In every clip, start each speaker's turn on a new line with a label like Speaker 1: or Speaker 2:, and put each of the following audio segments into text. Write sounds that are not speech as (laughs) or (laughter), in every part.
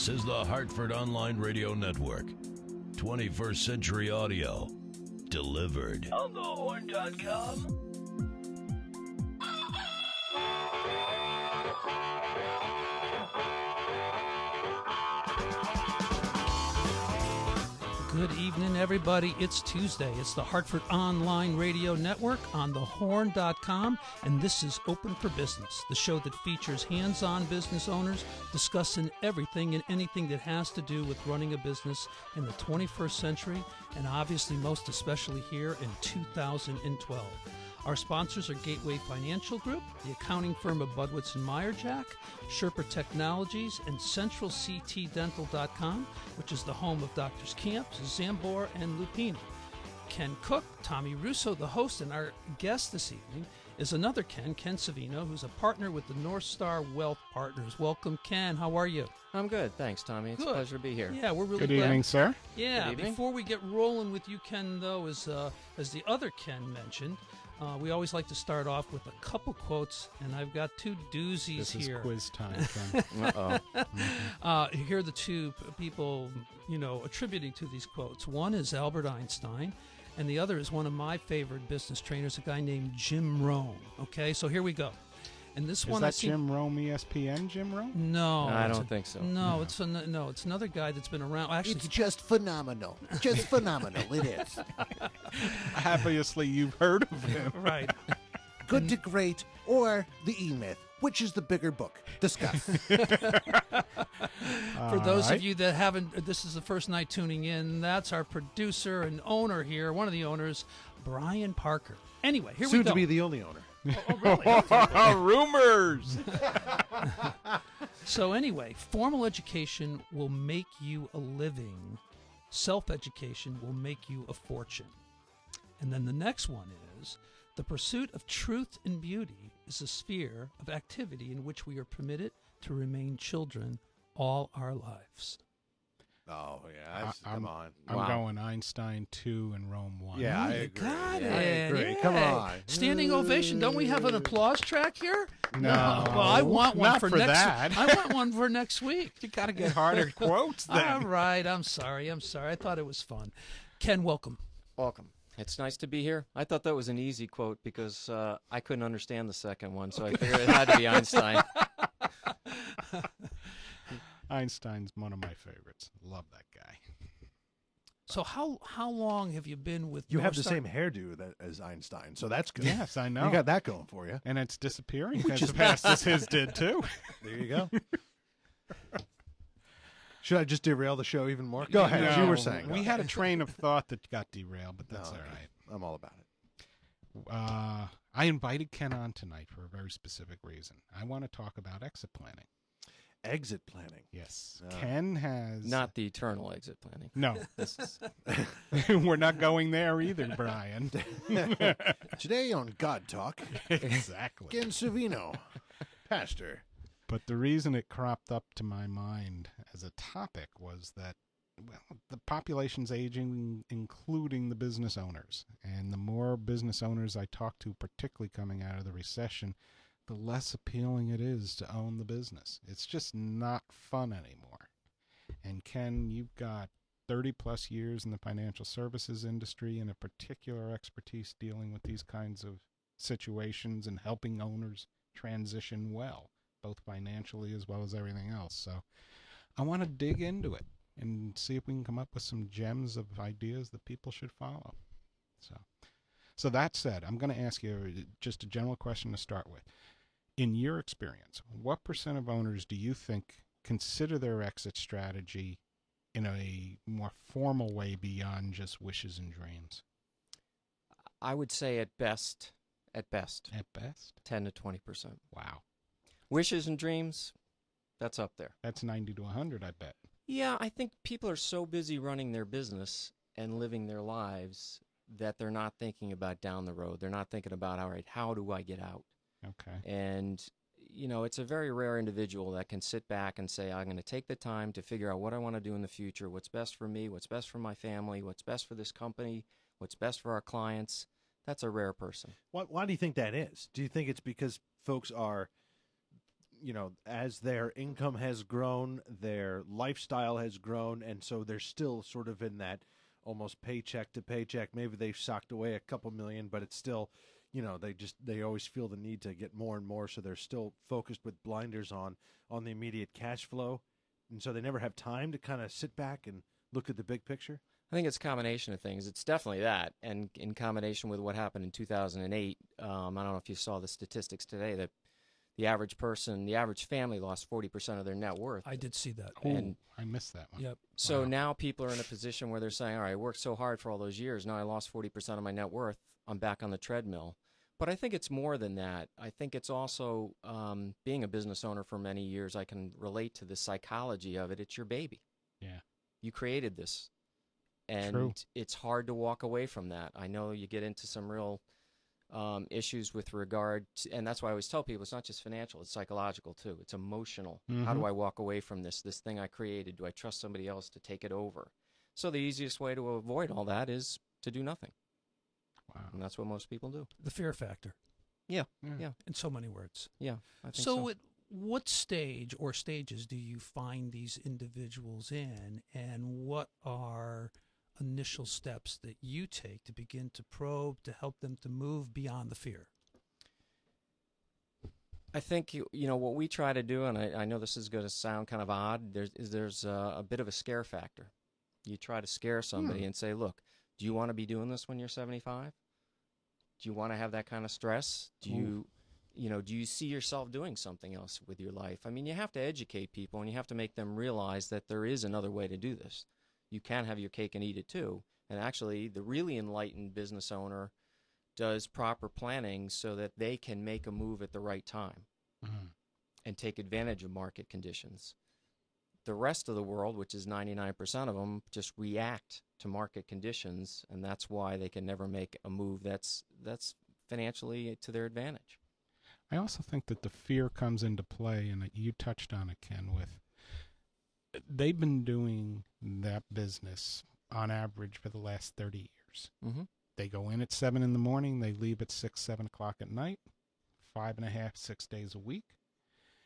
Speaker 1: This is the Hartford Online Radio Network. 21st Century Audio. Delivered on thehorn.com.
Speaker 2: Good evening, everybody. It's Tuesday. It's the Hartford Online Radio Network on thehorn.com, and this is Open for Business, the show that features hands on business owners discussing everything and anything that has to do with running a business in the 21st century, and obviously, most especially here in 2012. Our sponsors are Gateway Financial Group, the accounting firm of Budwitz and Meyerjack, Sherper Technologies, and CentralCTDental.com, which is the home of Doctors Camps, Zambor, and Lupino. Ken Cook, Tommy Russo, the host, and our guest this evening is another Ken, Ken Savino, who's a partner with the North Star Wealth Partners. Welcome, Ken. How are you?
Speaker 3: I'm good, thanks, Tommy. It's
Speaker 2: Good.
Speaker 3: a pleasure to be here.
Speaker 2: Yeah, we're really
Speaker 4: Good
Speaker 2: glad.
Speaker 4: evening, sir.
Speaker 2: Yeah,
Speaker 3: evening.
Speaker 2: before we get rolling with you, Ken, though, as uh, as the other Ken mentioned, uh, we always like to start off with a couple quotes, and I've got two doozies
Speaker 4: This is
Speaker 2: here.
Speaker 4: quiz time. (laughs) Ken.
Speaker 3: Uh-oh.
Speaker 2: Uh, here are the two people, you know, attributing to these quotes. One is Albert Einstein, and the other is one of my favorite business trainers, a guy named Jim Rohn. Okay, so here we go. And this
Speaker 4: is
Speaker 2: one, I
Speaker 4: that
Speaker 2: seem-
Speaker 4: Jim Rome, ESPN, Jim Rome?
Speaker 2: No,
Speaker 3: I don't
Speaker 2: a-
Speaker 3: think so.
Speaker 2: No, it's an, no, it's another guy that's been around. Actually,
Speaker 5: It's just phenomenal. Just (laughs) phenomenal. It is.
Speaker 4: Obviously, you've heard of him. (laughs)
Speaker 2: right.
Speaker 5: Good to great or the E Myth. Which is the bigger book? Discuss. (laughs)
Speaker 2: For those
Speaker 4: right.
Speaker 2: of you that haven't, this is the first night tuning in. That's our producer and owner here, one of the owners, Brian Parker. Anyway, here we go.
Speaker 6: Soon to be the only owner.
Speaker 4: Oh, oh, (laughs) Rumors.
Speaker 2: so anyway, formal education will make you a living. Self-education will make you a fortune. And then the next one is the pursuit of truth and beauty is a sphere of activity in which we are permitted to remain children all our lives.
Speaker 6: Oh yeah,
Speaker 4: I- I'm-
Speaker 6: come on.
Speaker 4: I'm
Speaker 3: Wow.
Speaker 4: going Einstein 2 and Rome 1.
Speaker 6: Yeah, I agree.
Speaker 2: got
Speaker 6: Yeah,
Speaker 2: it.
Speaker 6: I agree. Come
Speaker 2: Hey,
Speaker 6: on.
Speaker 2: Standing ovation. Don't we have an applause track here?
Speaker 4: No.
Speaker 2: Well, I want one
Speaker 4: Not
Speaker 2: for,
Speaker 4: for
Speaker 2: next.
Speaker 4: that. (laughs)
Speaker 2: I want one for next week.
Speaker 4: You got to get harder (laughs) quotes
Speaker 2: All
Speaker 4: then.
Speaker 2: right. I'm sorry. I'm sorry. I thought it was fun. Ken, welcome.
Speaker 3: Welcome. It's nice to be here. I thought that was an easy quote because uh, I couldn't understand the second one, so I figured it had to be (laughs) Einstein.
Speaker 4: Einstein's one of my favorites. Love that guy. (laughs)
Speaker 2: So how how long have you been with?
Speaker 6: You have the
Speaker 2: Star?
Speaker 6: same hairdo that as Einstein, so that's good.
Speaker 4: Yes, I know.
Speaker 6: You got that going for you.
Speaker 4: And it's disappearing as fast (laughs) as his did, too.
Speaker 6: There you go. Should I just derail the show even more? Go ahead. as you were saying.
Speaker 4: We had a train of thought that got derailed, but that's all
Speaker 6: okay.
Speaker 4: right.
Speaker 6: I'm all about it.
Speaker 4: Uh, I invited Ken on tonight for a very specific reason. I want to talk about exit planning.
Speaker 6: Exit planning.
Speaker 4: Yes.
Speaker 6: Ah.
Speaker 4: Ken has.
Speaker 3: Not the eternal exit planning.
Speaker 4: No, (laughs)
Speaker 3: is (laughs)
Speaker 4: we're not going there either, Brian. (laughs)
Speaker 6: Today on God Talk,
Speaker 4: exactly.
Speaker 6: Ken Savino, pastor.
Speaker 4: But the reason it cropped up to my mind as a topic was that, well, the population's aging, including the business owners. And the more business owners I talk to, particularly coming out of the recession, the less appealing it is to own the business. It's just not fun anymore. And Ken, you've got 30 plus years in the financial services industry and a particular expertise dealing with these kinds of situations and helping owners transition well, both financially as well as everything else. So I want to dig into it and see if we can come up with some gems of ideas that people should follow. So so that said, I'm going to ask you just a general question to start with. In your experience, what percent of owners do you think consider their exit strategy in a more formal way beyond just wishes and dreams?
Speaker 3: I would say at best, at best,
Speaker 4: At best?
Speaker 3: 10 to 20 percent.
Speaker 4: Wow.
Speaker 3: Wishes and dreams, that's up there.
Speaker 4: That's 90 to 100, I bet.
Speaker 3: Yeah, I think people are so busy running their business and living their lives that they're not thinking about down the road. They're not thinking about, all right, how do I get out?
Speaker 4: Okay.
Speaker 3: And, you know, it's a very rare individual that can sit back and say, I'm going to take the time to figure out what I want to do in the future, what's best for me, what's best for my family, what's best for this company, what's best for our clients. That's a rare person.
Speaker 6: Why, why do you think that is? Do you think it's because folks are you know, as their income has grown, their lifestyle has grown, and so they're still sort of in that almost paycheck to paycheck. Maybe they've socked away a couple million, but it's still, you know, they just they always feel the need to get more and more, so they're still focused with blinders on on the immediate cash flow, and so they never have time to kind of sit back and look at the big picture.
Speaker 3: I think it's a combination of things. It's definitely that, and in combination with what happened in 2008. Um, I don't know if you saw the statistics today that the average person, the average family, lost 40% of their net worth.
Speaker 2: I did see that.
Speaker 4: Ooh,
Speaker 3: And-
Speaker 4: I missed that one.
Speaker 2: Yep.
Speaker 3: So
Speaker 4: Wow.
Speaker 3: now people are in a position where they're saying, "All right, I worked so hard for all those years. Now I lost 40% of my net worth. I'm back on the treadmill." But I think it's more than that. I think it's also um, being a business owner for many years. I can relate to the psychology of it. It's your baby.
Speaker 4: Yeah.
Speaker 3: You created this, and
Speaker 4: True.
Speaker 3: it's hard to walk away from that. I know you get into some real um, issues with regard, to, and that's why I always tell people it's not just financial; it's psychological too. It's emotional. How do
Speaker 4: Mhm.
Speaker 3: I walk away from this? This thing I created. Do I trust somebody else to take it over? So the easiest way to avoid all that is to do nothing,
Speaker 4: Wow.
Speaker 3: and that's what most people do.
Speaker 2: The fear factor.
Speaker 3: Yeah,
Speaker 4: Yeah.
Speaker 3: yeah,
Speaker 2: In so many words.
Speaker 3: yeah. I think
Speaker 2: So,
Speaker 3: so.
Speaker 2: at what stage or stages do you find these individuals in, and what are initial steps that you take to begin to probe to help them to move beyond the fear?
Speaker 3: I think you, you know what we try to do, and I, I know this is going to sound kind of odd. There's is there's a, a bit of a scare factor. You try to scare somebody hmm. and say, "Look, do you want to be doing this when you're 75? Do you want to have that kind of stress? Do you, hmm. you know, do you see yourself doing something else with your life? I mean, you have to educate people, and you have to make them realize that there is another way to do this. You can have your cake and eat it too. And actually, the really enlightened business owner does proper planning so that they can make a move at the right time
Speaker 4: Mhm.
Speaker 3: and take advantage of market conditions. The rest of the world, which is 99% of them, just react to market conditions, and that's why they can never make a move that's that's financially to their advantage.
Speaker 4: I also think that the fear comes into play, and that you touched on it, Ken. With they've been doing that business on average for the last thirty years.
Speaker 3: Mm-hmm.
Speaker 4: They go in at seven in the morning, they leave at six, seven o'clock at night, five and a half, six days a week,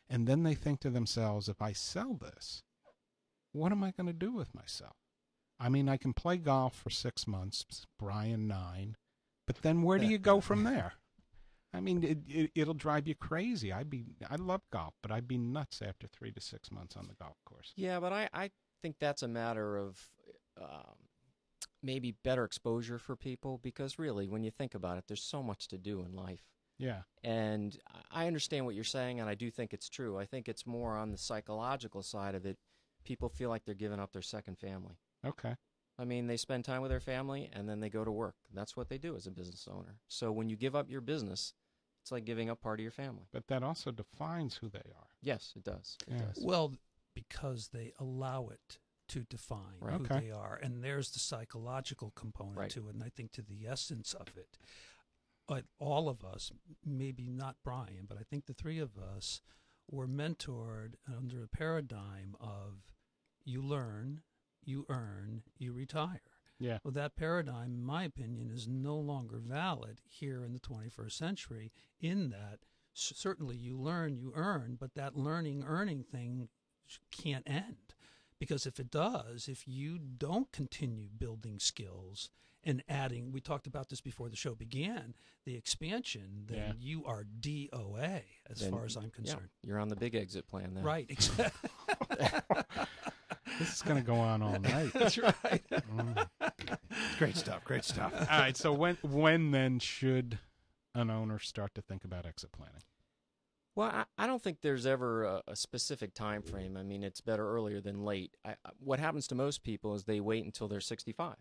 Speaker 4: and then they think to themselves, if I sell this, what am I going to do with myself? I mean, I can play golf for six months, Brian nine, but then where do you go from there? I mean, it, it, it'll drive you crazy. I'd be, I love golf, but I'd be nuts after three to six months on the golf course.
Speaker 3: Yeah, but I, I think that's a matter of um, maybe better exposure for people because really, when you think about it, there's so much to do in life.
Speaker 4: Yeah,
Speaker 3: And I understand what you're saying, and I do think it's true. I think it's more on the psychological side of it. People feel like they're giving up their second family.
Speaker 4: okay.
Speaker 3: I mean, they spend time with their family and then they go to work. That's what they do as a business owner. So when you give up your business, it's like giving up part of your family.
Speaker 4: But that also defines who they are.
Speaker 3: Yes, it does. It
Speaker 4: Yeah.
Speaker 3: does.
Speaker 2: Well, because they allow it to define
Speaker 3: Right.
Speaker 2: who
Speaker 4: Okay.
Speaker 2: they are. And there's the psychological component
Speaker 3: Right.
Speaker 2: to it, and I think to the essence of it. But all of us, maybe not Brian, but I think the three of us were mentored under a paradigm of you learn, you earn, you retire.
Speaker 4: Yeah.
Speaker 2: Well, that paradigm, in my opinion, is no longer valid here in the 21st century, in that certainly you learn, you earn, but that learning, earning thing can't end. Because if it does, if you don't continue building skills and adding, we talked about this before the show began, the expansion, then
Speaker 4: Yeah.
Speaker 2: you are DOA as
Speaker 3: Then-
Speaker 2: far as I'm concerned.
Speaker 3: Yeah,
Speaker 2: concerned.
Speaker 3: you're on the big exit plan then.
Speaker 2: Right, exactly. (laughs) (laughs)
Speaker 4: This is going to go on all night. (laughs)
Speaker 2: That's right.
Speaker 4: Mm.
Speaker 6: Great stuff. Great stuff. (laughs)
Speaker 4: All right. So when when then should an owner start to think about exit planning?
Speaker 3: Well, I, I don't think there's ever a, a specific time frame. I mean, it's better earlier than late. I, I- what happens to most people is they wait until they're 65.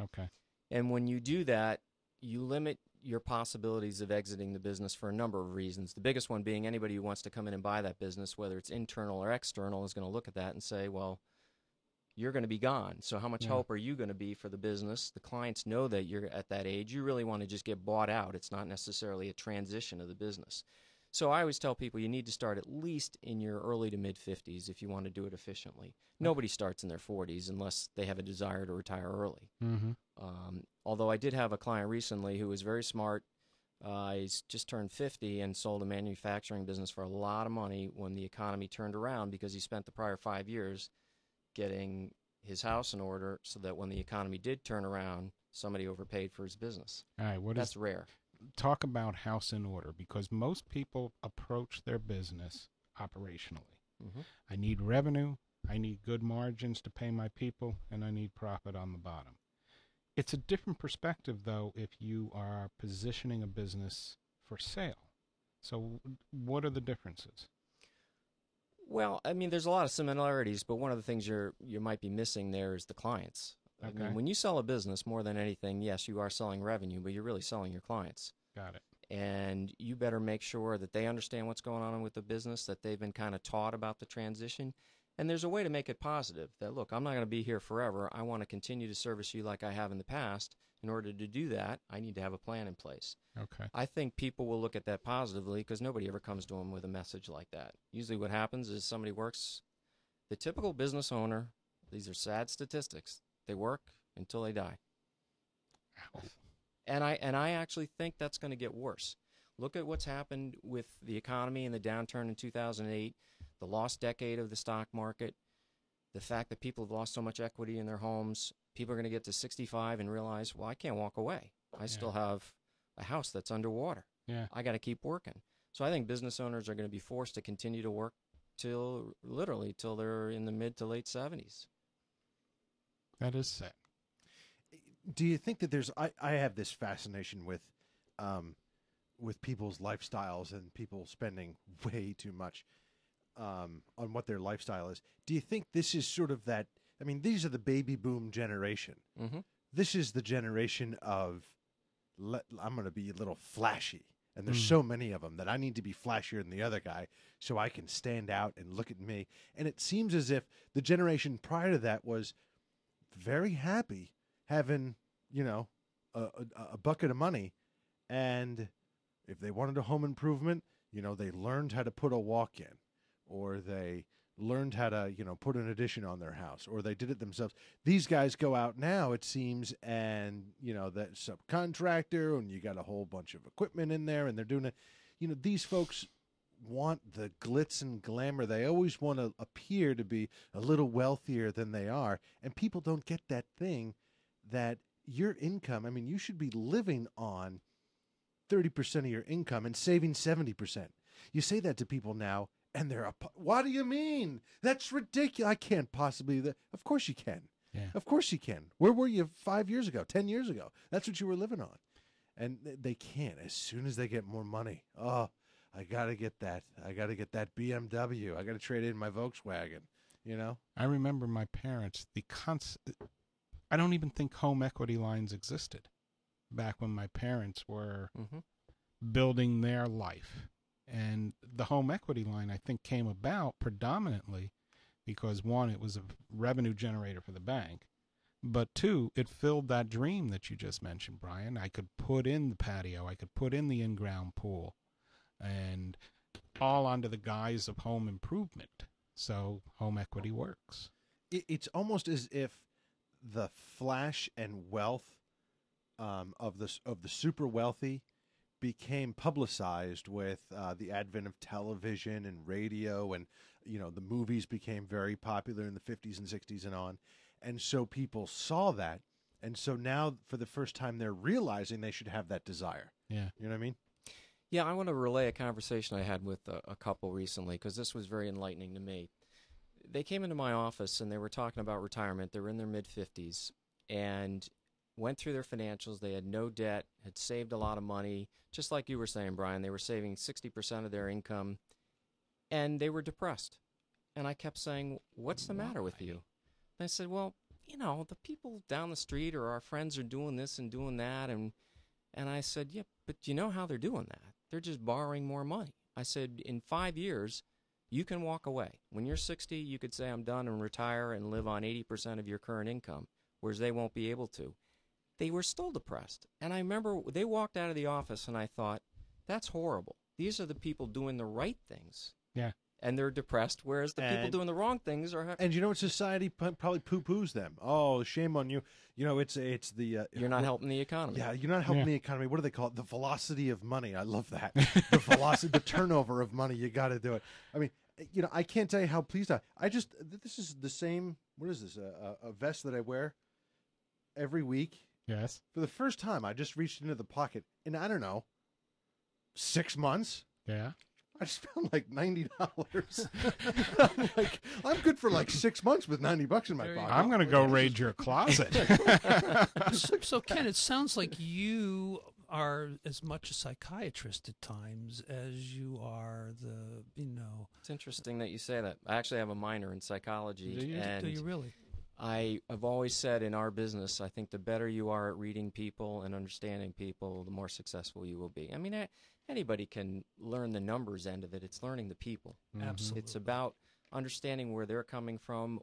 Speaker 4: Okay.
Speaker 3: And when you do that, you limit your possibilities of exiting the business for a number of reasons. The biggest one being anybody who wants to come in and buy that business, whether it's internal or external, is going to look at that and say, well, you're going to be gone. So how much
Speaker 4: Yeah.
Speaker 3: help are you going to be for the business? The clients know that you're at that age. You really want to just get bought out. It's not necessarily a transition of the business. So I always tell people you need to start at least in your early to mid 50s if you want to do it efficiently. Nobody starts in their 40s unless they have a desire to retire early.
Speaker 4: Mm-hmm.
Speaker 3: Um, although I did have a client recently who was very smart, Uh, he's just turned 50 and sold a manufacturing business for a lot of money when the economy turned around because he spent the prior five years getting his house in order so that when the economy did turn around, somebody overpaid for his business.
Speaker 4: All right, what
Speaker 3: That's
Speaker 4: is
Speaker 3: rare.
Speaker 4: talk about house in order because most people approach their business operationally.
Speaker 3: Mhm.
Speaker 4: I need revenue, I need good margins to pay my people, and I need profit on the bottom. It's a different perspective though if you are positioning a business for sale. So what are the differences?
Speaker 3: Well, I mean, there's a lot of similarities, but one of the things you're you might be missing there is the clients. I mean, when you sell a business, more than anything, yes, you are selling revenue, but you're really selling your clients.
Speaker 4: Got it.
Speaker 3: and you better make sure that they understand what's going on with the business, that they've been kind of taught about the transition. And there's a way to make it positive that, look, I'm not going to be here forever. I want to continue to service you like I have in the past. In order to do that, I need to have a plan in place.
Speaker 4: Okay.
Speaker 3: I think people will look at that positively because nobody ever comes to them with a message like that. Usually, what happens is somebody works, the typical business owner, these are sad statistics, they work until they die
Speaker 4: Ow.
Speaker 3: and I and I actually think that's going to get worse. Look at what's happened with the economy and the downturn in 2008, the lost decade of the stock market, the fact that people have lost so much equity in their homes. People are going to get to 65 and realize, well, I can't walk away. I still have a house that's underwater.
Speaker 4: Yeah.
Speaker 3: I got to keep working. So I think business owners are going to be forced to continue to work till literally till they're in the mid to late 70s.
Speaker 4: That is sad.
Speaker 6: do you think that there's I, I have this fascination with um with people's lifestyles and people spending way too much um on what their lifestyle is do you think this is sort of that i mean these are the baby boom generation
Speaker 3: Mm-hmm.
Speaker 6: this is the generation of let, i'm going to be a little flashy and there's
Speaker 4: Mm.
Speaker 6: so many of them that i need to be flashier than the other guy so i can stand out and look at me and it seems as if the generation prior to that was very happy having you know a, a, a bucket of money and if they wanted a home improvement you know they learned how to put a walk in or they learned how to you know put an addition on their house or they did it themselves. These guys go out now it seems and you know that subcontractor and you got a whole bunch of equipment in there and they're doing it. You know these folks want the glitz and glamour. They always want to appear to be a little wealthier than they are and people don't get that thing that your income i mean you should be living on 30% of your income and saving 70% you say that to people now and they're up what do you mean? That's ridiculous i can't possibly th-" of course you can.
Speaker 4: Yeah.
Speaker 6: of course you can. Where were you five years ago ten years ago? That's what you were living on. And they can't. As soon as they get more money oh i gotta get that i gotta get that bmw i gotta trade in my volkswagen you know?
Speaker 4: I remember my parents, the cons- I don't even think home equity lines existed back when my parents were
Speaker 3: Mm-hmm.
Speaker 4: building their life. And the home equity line, I think, came about predominantly because one, it was a revenue generator for the bank, but two, it filled that dream that you just mentioned, Brian. I could put in the patio, I could put in the in ground pool, and all under the guise of home improvement. So home equity works.
Speaker 6: it's almost as if the flash and wealth um, of the of the super wealthy became publicized with uh, the advent of television and radio, and you know the movies became very popular in the fifties and sixties and on, and so people saw that, and so now for the first time they're realizing they should have that desire.
Speaker 4: Yeah.
Speaker 6: You know what I mean?
Speaker 3: Yeah, I want to relay a conversation I had with a, a couple recently because this was very enlightening to me. They came into my office and they were talking about retirement. They were in their mid 50s and went through their financials. They had no debt, had saved a lot of money. Just like you were saying, Brian, they were saving 60% of their income and they were depressed. And I kept saying, What's the matter with you? And I said, Well, you know, the people down the street or our friends are doing this and doing that. And, and I said, Yeah, but you know how they're doing that? They're just borrowing more money. I said, In five years, you can walk away. When you're 60, you could say, I'm done and retire and live on 80% of your current income, whereas they won't be able to. They were still depressed. And I remember they walked out of the office and I thought, that's horrible. These are the people doing the right things.
Speaker 4: Yeah.
Speaker 3: and they're depressed, whereas the people doing the wrong things are.
Speaker 6: And you know what? Society p- probably poo poos them. Oh, shame on you. You know, it's it's the uh,
Speaker 3: You're not helping the economy.
Speaker 6: Yeah, you're not helping
Speaker 4: Yeah.
Speaker 6: the economy. What do they call it? The velocity of money. I love that. the velocity, the turnover of money. You got to do it. I mean, you know, I can't tell you how pleased I. I just this is the same. What is this? A, a, a vest that I wear every week.
Speaker 4: Yes.
Speaker 6: For the first time, I just reached into the pocket, and I don't know, six months.
Speaker 4: Yeah.
Speaker 6: I just (laughs) found like ninety dollars. I'm like, I'm good for like six months with ninety bucks in my
Speaker 2: There you
Speaker 6: pocket.
Speaker 4: I'm going to go raid your closet. (laughs)
Speaker 2: so, so Ken, it sounds like you are as much a psychiatrist at times as you are the you know.
Speaker 3: It's interesting that you say that. I actually have a minor in psychology,
Speaker 2: Do you,
Speaker 3: and
Speaker 2: do you really?
Speaker 3: I have always said in our business, I think the better you are at reading people and understanding people, the more successful you will be. I mean, a- anybody can learn the numbers end of it. It's learning the people. Mm-hmm.
Speaker 2: Absolutely.
Speaker 3: It's about understanding where they're coming from,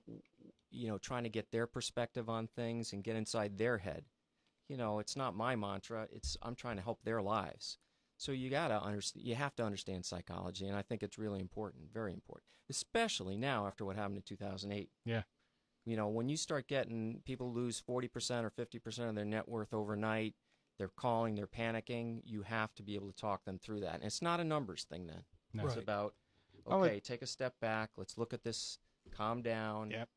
Speaker 3: you know, trying to get their perspective on things and get inside their head. You know, it's not my mantra. It's I'm trying to help their lives. So you gotta understand. You have to understand psychology, and I think it's really important, very important, especially now after what happened in 2008.
Speaker 4: Yeah.
Speaker 3: You know, when you start getting people lose 40% or 50% of their net worth overnight, they're calling, they're panicking. You have to be able to talk them through that. And it's not a numbers thing then.
Speaker 4: No.
Speaker 3: It's
Speaker 2: Right.
Speaker 3: about
Speaker 4: Oh, it-
Speaker 3: okay, take a step back. Let's look at this. Calm down.
Speaker 4: Yep.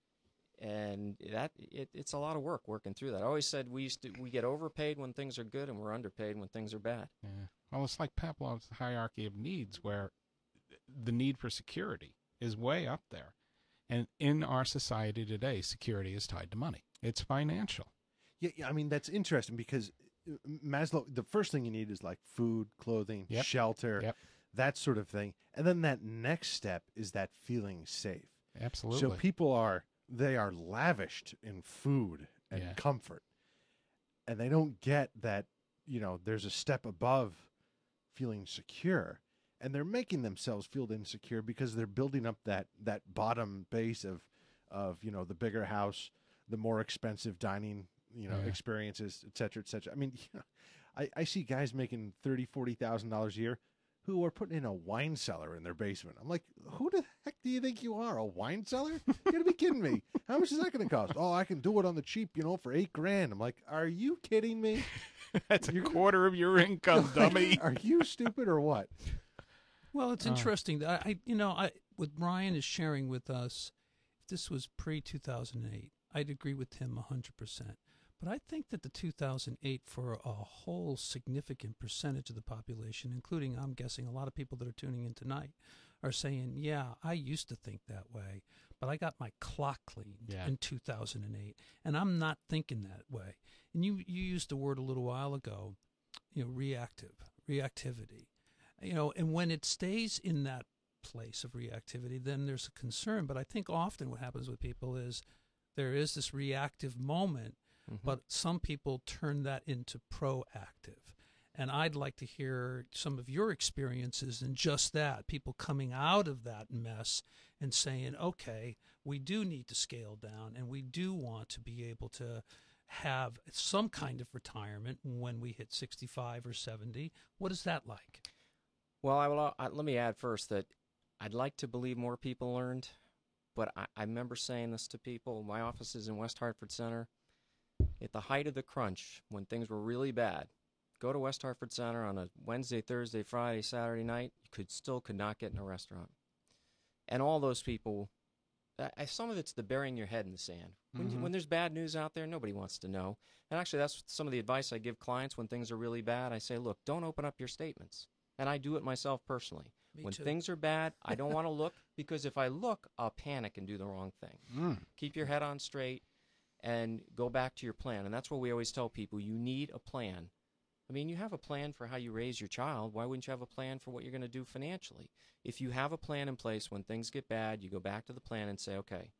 Speaker 3: And that it, it's a lot of work working through that. I always said we used to we get overpaid when things are good and we're underpaid when things are bad.
Speaker 4: Yeah. Well, it's like Pavlov's hierarchy of needs, where the need for security is way up there. And in our society today, security is tied to money. It's financial.
Speaker 6: Yeah, yeah, I mean that's interesting because uh, Maslow. The first thing you need is like food, clothing,
Speaker 4: Yep.
Speaker 6: shelter,
Speaker 4: Yep.
Speaker 6: that sort of thing, and then that next step is that feeling safe.
Speaker 4: Absolutely.
Speaker 6: So people are they are lavished in food and
Speaker 4: Yeah.
Speaker 6: comfort, and they don't get that you know there's a step above feeling secure, and they're making themselves feel insecure because they're building up that that bottom base of of you know the bigger house, the more expensive dining you know
Speaker 4: Yeah.
Speaker 6: experiences, et cetera, et cetera. I mean, (laughs) you know, I I see guys making thirty forty thousand dollars a year who are putting in a wine cellar in their basement. I'm like, who the heck do you think you are? A wine cellar? You gotta be kidding me. How much is that gonna cost? Oh, I can do it on the cheap, you know, for eight grand. I'm like, are you kidding me? (laughs)
Speaker 4: That's a quarter of your income, dummy. (laughs)
Speaker 6: are you stupid or what?
Speaker 2: Well, it's
Speaker 4: Uh.
Speaker 2: interesting that I, you know, I what Brian is sharing with us. If this was pre two thousand eight, I'd agree with him hundred percent. But I think that the 2008, for a whole significant percentage of the population, including, I'm guessing, a lot of people that are tuning in tonight, are saying, "Yeah, I used to think that way, but I got my clock cleaned
Speaker 4: Yeah.
Speaker 2: in 2008, and I'm not thinking that way." And you you used the word a little while ago, you know, reactive, reactivity you know, and when it stays in that place of reactivity, then there's a concern. But I think often what happens with people is there is this reactive moment,
Speaker 3: Mhm.
Speaker 2: but some people turn that into proactive. And I'd like to hear some of your experiences in just that people coming out of that mess and saying, okay, we do need to scale down and we do want to be able to have some kind of retirement when we hit 65 or 70. What is that like?
Speaker 3: Well, I will. I, let me add first that I'd like to believe more people learned, but I, I remember saying this to people. My office is in West Hartford Center. At the height of the crunch, when things were really bad, go to West Hartford Center on a Wednesday, Thursday, Friday, Saturday night. You could still could not get in a restaurant, and all those people. Some of it's the burying your head in the sand. When, you-
Speaker 4: Mhm.
Speaker 3: when there's bad news out there, nobody wants to know. And actually, that's some of the advice I give clients when things are really bad. I say, look, don't open up your statements. And I do it myself personally.
Speaker 2: Me
Speaker 3: when
Speaker 2: too.
Speaker 3: things are bad, I don't want to look (laughs) because if I look, I'll panic and do the wrong thing.
Speaker 4: Mm.
Speaker 3: Keep your head on straight and go back to your plan. And that's what we always tell people you need a plan. I mean, you have a plan for how you raise your child. Why wouldn't you have a plan for what you're going to do financially? If you have a plan in place, when things get bad, you go back to the plan and say, okay,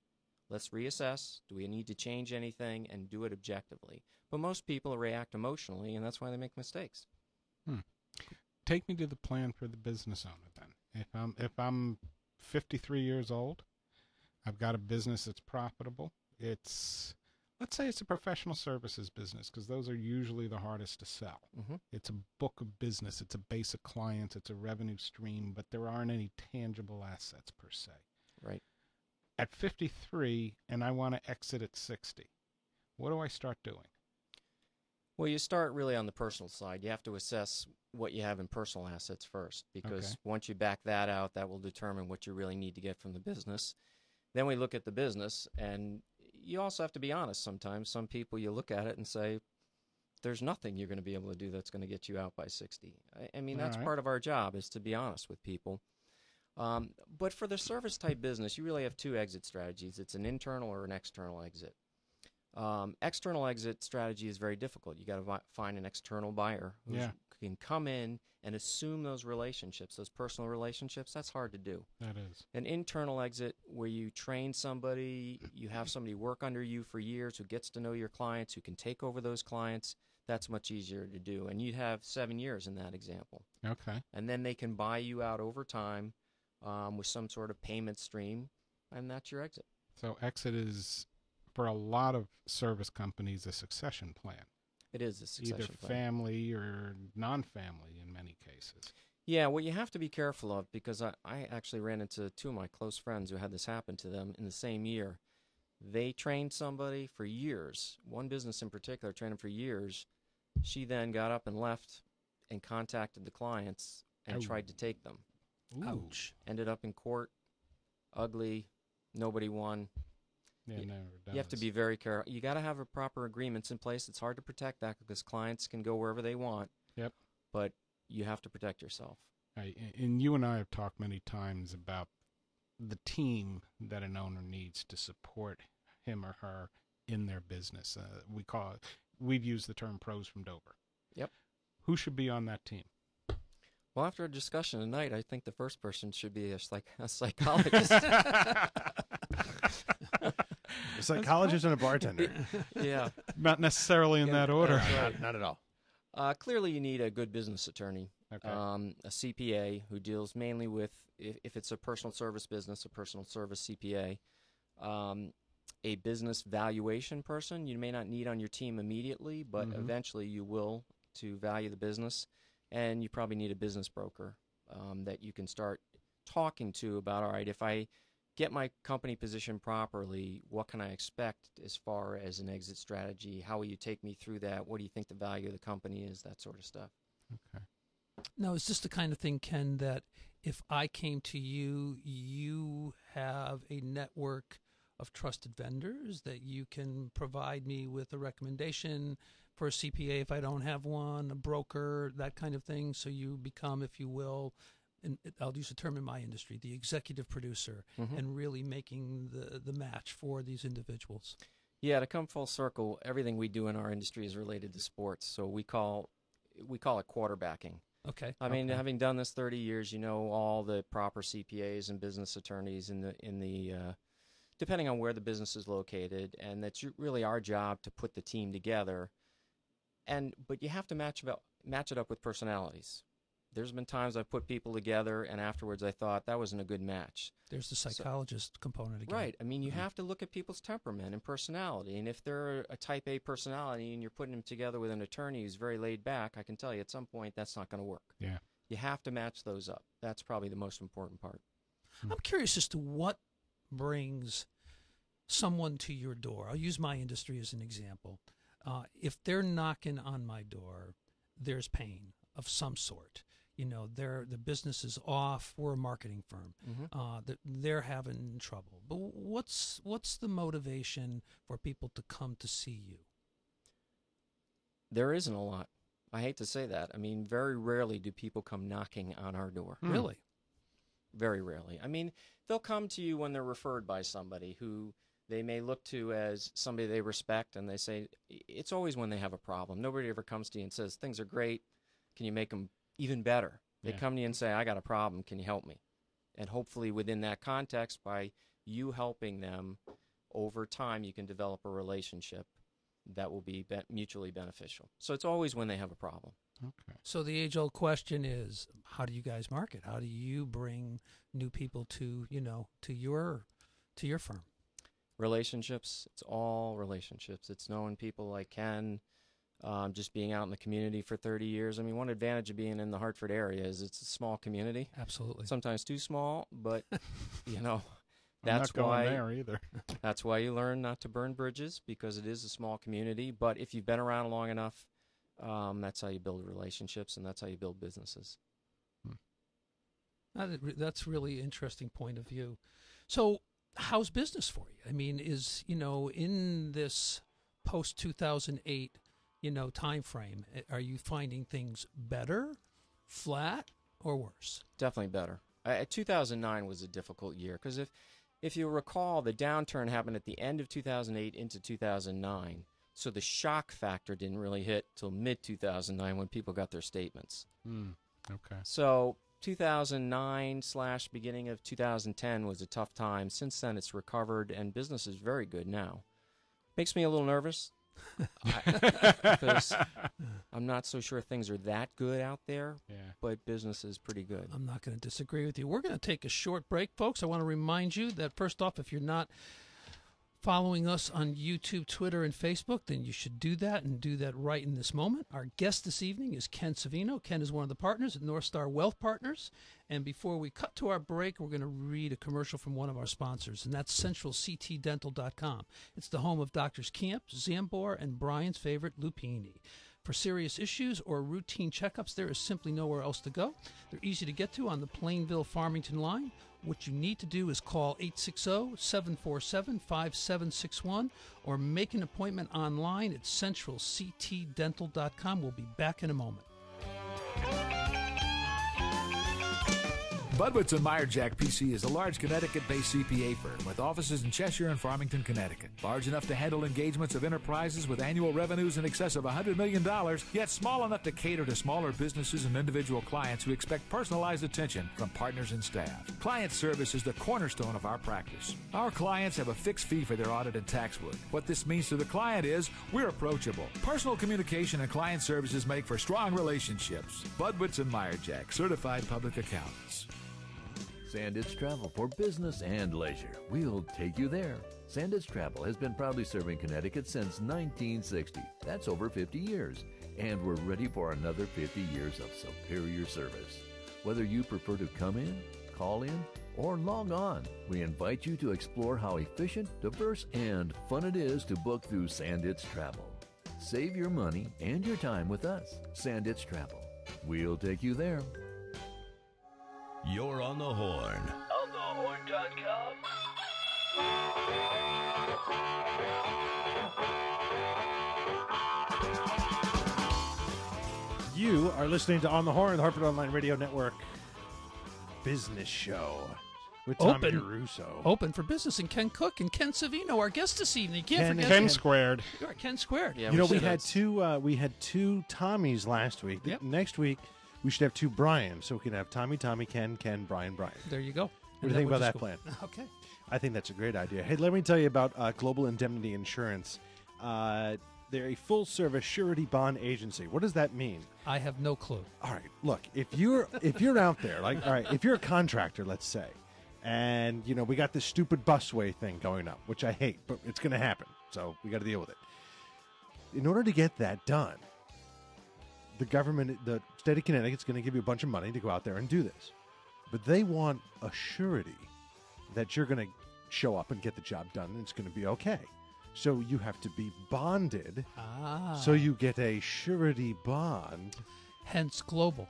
Speaker 3: let's reassess. Do we need to change anything and do it objectively? But most people react emotionally, and that's why they make mistakes.
Speaker 4: Take me to the plan for the business owner then. If I'm if I'm 53 years old, I've got a business that's profitable. It's let's say it's a professional services business because those are usually the hardest to sell.
Speaker 3: hmm
Speaker 4: It's a book of business, it's a base of clients, it's a revenue stream, but there aren't any tangible assets per se.
Speaker 3: Right.
Speaker 4: At 53 and I want to exit at 60, what do I start doing?
Speaker 3: Well, you start really on the personal side. You have to assess what you have in personal assets first, because
Speaker 4: Okay.
Speaker 3: once you back that out, that will determine what you really need to get from the business. Then we look at the business, and you also have to be honest sometimes. Some people, you look at it and say, there's nothing you're going to be able to do that's going to get you out by 60. I, I mean, that's
Speaker 4: Alright.
Speaker 3: part of our job is to be honest with people. Um, but for the service type business, you really have two exit strategies it's an internal or an external exit. Um, external exit strategy is very difficult. You got to vi- find an external buyer who
Speaker 4: Yeah.
Speaker 3: can come in and assume those relationships, those personal relationships. That's hard to do.
Speaker 4: That is.
Speaker 3: An internal exit where you train somebody, you have somebody work under you for years who gets to know your clients, who can take over those clients. That's much easier to do. And you'd have seven years in that example.
Speaker 4: Okay.
Speaker 3: And then they can buy you out over time um, with some sort of payment stream, and that's your exit.
Speaker 4: So exit is for a lot of service companies a succession plan,
Speaker 3: It is a succession
Speaker 4: either
Speaker 3: plan.
Speaker 4: family or non-family in many cases.
Speaker 3: Yeah, what you have to be careful of because I, I actually ran into two of my close friends who had this happen to them in the same year. They trained somebody for years, one business in particular trained them for years. She then got up and left and contacted the clients and tried to take them.
Speaker 2: Ouch.
Speaker 3: Ended up in court, ugly, nobody won.
Speaker 4: Yeah,
Speaker 3: Y-
Speaker 4: never does.
Speaker 3: You have to be very careful. You got to have a proper agreements in place. It's hard to protect that because clients can go wherever they want.
Speaker 4: Yep.
Speaker 3: But you have to protect yourself.
Speaker 4: Right, And you and I have talked many times about the team that an owner needs to support him or her in their business. Uh, we call it, we've used the term pros from Dover.
Speaker 3: Yep.
Speaker 4: Who should be on that team?
Speaker 3: Well, after a discussion tonight, I think the first person should be a, psych- a (laughs) psychologist. (laughs)
Speaker 6: A psychologist and a bartender. (laughs)
Speaker 3: yeah.
Speaker 4: Not necessarily in
Speaker 3: Yeah,
Speaker 4: that order.
Speaker 3: that's
Speaker 6: not, not at all.
Speaker 3: Uh, clearly, you need a good business attorney,
Speaker 4: Okay.
Speaker 3: um, a CPA who deals mainly with, if, if it's a personal service business, a personal service CPA, um, a business valuation person you may not need on your team immediately, but
Speaker 4: Mhm.
Speaker 3: eventually you will to value the business. And you probably need a business broker um, that you can start talking to about, all right, if I get my company positioned properly, what can I expect as far as an exit strategy? How will you take me through that? What do you think the value of the company is? That sort of stuff.
Speaker 4: okay.
Speaker 2: Now, is this the kind of thing, Ken, that if I came to you, you have a network of trusted vendors that you can provide me with a recommendation for a CPA if I don't have one, a broker, that kind of thing? So you become, if you will, and I'll use a term in my industry, the executive producer,
Speaker 3: Mhm.
Speaker 2: and really making the, the match for these individuals.
Speaker 3: Yeah, to come full circle, everything we do in our industry is related to sports. So we call we call it quarterbacking.
Speaker 2: Okay.
Speaker 3: I mean,
Speaker 4: Okay.
Speaker 3: having done this 30 years, you know all the proper CPAs and business attorneys in the in the uh, depending on where the business is located, and that's really our job to put the team together. And but you have to match about match it up with personalities. There's been times I've put people together, and afterwards I thought that wasn't a good match.
Speaker 2: There's the psychologist component again.
Speaker 3: Right. I mean, you
Speaker 2: Mhm.
Speaker 3: have to look at people's temperament and personality. And if they're a type A personality and you're putting them together with an attorney who's very laid back, I can tell you at some point that's not going to work.
Speaker 4: Yeah.
Speaker 3: You have to match those up. That's probably the most important part.
Speaker 2: I'm curious as to what brings someone to your door. I'll use my industry as an example. Uh, if they're knocking on my door, there's pain of some sort. You know, their the business is off. We're a marketing firm. Uh, that they're having trouble. But what's what's the motivation for people to come to see you?
Speaker 3: There isn't a lot. I hate to say that. I mean, very rarely do people come knocking on our door.
Speaker 4: Hmm.
Speaker 2: Really?
Speaker 3: Very rarely. I mean, they'll come to you when they're referred by somebody who they may look to as somebody they respect, and they say, it's always when they have a problem. Nobody ever comes to you and says, things are great. Can you make them even better? They
Speaker 4: Yeah.
Speaker 3: come to you and say, I got a problem. Can you help me? And hopefully, within that context, by you helping them over time, you can develop a relationship that will be, be- mutually beneficial. So it's always when they have a problem.
Speaker 4: Okay.
Speaker 2: So the age old question is, how do you guys market? How do you bring new people to you know to your to your firm?
Speaker 3: relationships. It's all relationships. It's knowing people like Ken, um, just being out in the community for 30 years. I mean, one advantage of being in the Hartford area is it's a small community.
Speaker 2: Absolutely.
Speaker 3: Sometimes too small, but (laughs) you know,
Speaker 4: I'm
Speaker 3: that's
Speaker 4: not going
Speaker 3: why
Speaker 4: there either. (laughs)
Speaker 3: that's why you learn not to burn bridges because it is a small community. But if you've been around long enough, um, that's how you build relationships and that's how you build businesses.
Speaker 2: That is re- that's really interesting point of view. So, how's business for you? I mean, is you know in this post two thousand eight, you know, time frame, eh, are you finding things better, flat, or worse?
Speaker 3: Definitely better. Uh, 2009 was a difficult year because if if you recall, the downturn happened at the end of 2008 into 2009. So the shock factor didn't really hit till mid 2009 when people got their statements.
Speaker 4: Hmm. Okay.
Speaker 3: So 2009 slash beginning of 2010 was a tough time. Since then, it's recovered and business is very good now. Makes me a little nervous (laughs) because I'm not so sure things are that good out there,
Speaker 4: Yeah.
Speaker 3: but business is pretty good.
Speaker 2: I'm not going to disagree with you. We're going to take a short break, folks. I want to remind you that first off, if you're not following us on YouTube, Twitter, and Facebook, then you should do that and do that right in this moment. Our guest this evening is Ken Savino. Ken is one of the partners at North Star Wealth Partners. And before we cut to our break, we're going to read a commercial from one of our sponsors, and that's centralctdental.com. It's the home of Doctors Camp, Zambor, and Brian's favorite, Lupini. For serious issues or routine checkups, there is simply nowhere else to go. They're easy to get to on the Plainville Farmington line. What you need to do is call 860 747 5761 or make an appointment online at centralctdental.com. We'll be back in a moment.
Speaker 7: Budwitz and Meyerjack PC is a large Connecticut-based CPA firm with offices in Cheshire and Farmington, Connecticut. Large enough to handle engagements of enterprises with annual revenues in excess of $100 million, yet small enough to cater to smaller businesses and individual clients who expect personalized attention from partners and staff. Client service is the cornerstone of our practice. Our clients have a fixed fee for their audit and tax work. What this means to the client is we're approachable. Personal communication and client services make for strong relationships. Budwitz and Meyerjack, certified public accountants.
Speaker 1: Sandits Travel for business and leisure. We'll take you there. Sandits Travel has been proudly serving Connecticut since 1960. That's over 50 years. And we're ready for another 50 years of superior service. Whether you prefer to come in, call in, or log on, we invite you to explore how efficient, diverse, and fun it is to book through Sandits Travel. Save your money and your time with us, Sandits Travel. We'll take you there.
Speaker 8: You're on the horn.
Speaker 1: On thehorn.com.
Speaker 6: You are listening to On the Horn, the Hartford Online Radio Network business show with Tommy
Speaker 2: Open.
Speaker 6: Russo.
Speaker 2: Open for business and Ken Cook and Ken Savino, our guest this evening. Can't
Speaker 6: Ken-
Speaker 2: forget
Speaker 4: Ken
Speaker 2: Ken,
Speaker 4: squared.
Speaker 2: Ken Squared.
Speaker 3: Yeah,
Speaker 6: you know, we had
Speaker 3: have-
Speaker 6: two. Uh, we had two Tommies last week.
Speaker 2: Yep.
Speaker 6: Next week, we should have two Brians, so we can have Tommy, Tommy, Ken, Ken, Brian, Brian.
Speaker 2: There you go.
Speaker 6: What do you think about that
Speaker 2: go- Okay.
Speaker 6: I think that's a great idea. Hey, let me tell you about uh, Global Indemnity Insurance. Uh, they're a full-service surety bond agency. What does that mean?
Speaker 2: I have no clue.
Speaker 6: All right, look, if you're (laughs) if you're out there, like, all right, if you're a contractor, let's say, and you know we got this stupid busway thing going up, which I hate, but it's going to happen, so we got to deal with it. In order to get that done, the government, the state of Connecticut's going to give you a bunch of money to go out there and do this, but they want a surety that you're going to show up and get the job done, and it's going to be okay. So you have to be bonded,
Speaker 2: Ah.
Speaker 6: so you get a surety bond
Speaker 2: hence global.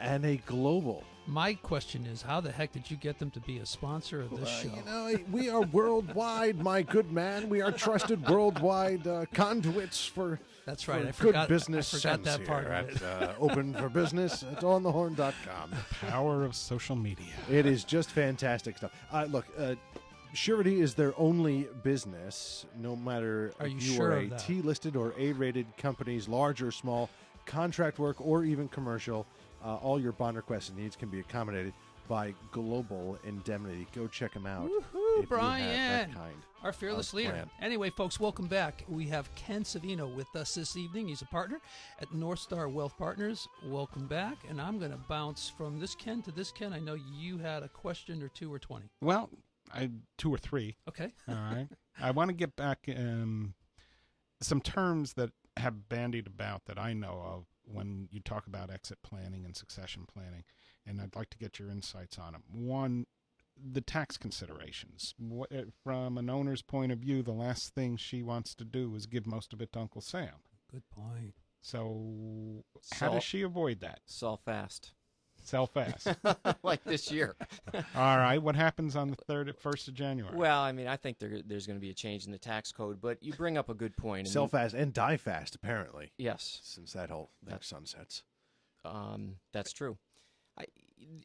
Speaker 6: and a global.
Speaker 2: My question is, how the heck did you get them to be a sponsor of this show?
Speaker 6: You know, we are worldwide, my good man. We are trusted worldwide uh, conduits for,
Speaker 2: That's right.
Speaker 6: for
Speaker 2: I
Speaker 6: good
Speaker 2: forgot.
Speaker 6: business
Speaker 2: I forgot
Speaker 6: sense
Speaker 2: that part
Speaker 6: here
Speaker 2: of it.
Speaker 6: at uh, Open for (laughs) Business at onthehorn.com.
Speaker 4: The power of social media.
Speaker 6: It is just fantastic stuff. Uh, look, uh, Surety is their only business, no matter
Speaker 2: Are you
Speaker 6: if
Speaker 2: sure
Speaker 6: are
Speaker 2: of
Speaker 6: a
Speaker 2: that?
Speaker 6: T-listed or A-rated companies, large or small, contract work or even commercial. Uh, all your bond requests and needs can be accommodated by Global Indemnity. Go check them out.
Speaker 2: Woohoo,
Speaker 6: if
Speaker 2: Brian. Our fearless leader.
Speaker 6: plan.
Speaker 2: Anyway, folks, welcome back. We have Ken Savino with us this evening. He's a partner at North Star Wealth Partners. Welcome back. And I'm going to bounce from this Ken to this Ken. I know you had a question or two or 20.
Speaker 4: Well, I two or three.
Speaker 2: Okay. (laughs)
Speaker 4: All right. I want to get back um, some terms that have bandied about that I know of when you talk about exit planning and succession planning, and I'd like to get your insights on them. One, the tax considerations. What, uh, from an owner's point of view, the last thing she wants to do is give most of it to Uncle Sam.
Speaker 2: Good point.
Speaker 4: So, how does she avoid that?
Speaker 3: Sell fast.
Speaker 4: Sell fast. (laughs)
Speaker 3: like this year. (laughs)
Speaker 4: All right. What happens on the third, first of January?
Speaker 3: Well, I mean, I think there, there's going to be a change in the tax code, but you bring up a good point. and
Speaker 6: Sell fast and die fast, apparently,
Speaker 3: Yes,
Speaker 6: since that whole that
Speaker 3: That's-
Speaker 6: sunsets.
Speaker 3: um, that's true.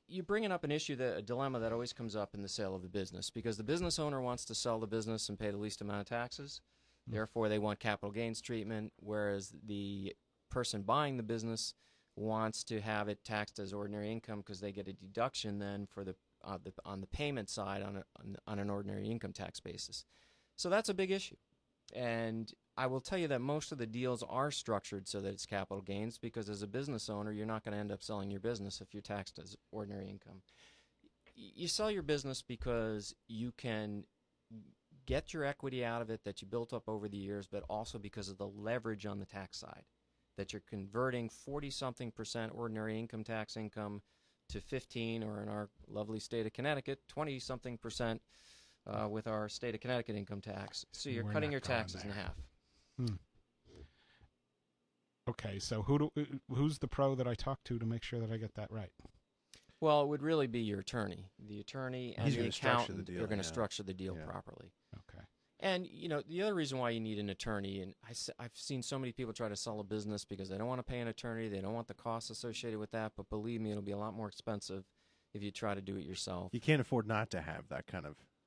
Speaker 3: You're bringing up an issue, that a dilemma that always comes up in the sale of a business, because the business owner wants to sell the business and pay the least amount of taxes. Therefore, they want capital gains treatment, whereas the person buying the business wants to have it taxed as ordinary income because they get a deduction then for the, uh, the on the payment side on, a, on on an ordinary income tax basis. So that's a big issue. And I will tell you that most of the deals are structured so that it's capital gains because as a business owner, you're not going to end up selling your business if you're taxed as ordinary income. You sell your business because you can get your equity out of it that you built up over the years, but also because of the leverage on the tax side. That you're converting 40 something percent ordinary income tax income to 15, or in our lovely state of Connecticut, 20 something percent uh, with our state of Connecticut income tax. So you're
Speaker 4: We're
Speaker 3: cutting your taxes in
Speaker 4: there.
Speaker 3: Half.
Speaker 4: okay. So, who do, uh, who's the pro that I talk to to make sure that I get that right?
Speaker 3: Well, it would really be your attorney. The attorney and
Speaker 6: He's
Speaker 3: the
Speaker 6: gonna structure the
Speaker 3: accountant
Speaker 6: deal,
Speaker 3: are going to
Speaker 6: yeah.
Speaker 3: structure the deal
Speaker 6: Yeah.
Speaker 3: properly.
Speaker 4: Okay.
Speaker 3: And you know the other reason why you need an attorney, and I, have seen so many people try to sell a business because they don't want to pay an attorney, they don't want the costs associated with that. But believe me, it'll be a lot more expensive if you try to do it yourself.
Speaker 6: You can't afford not to have that kind of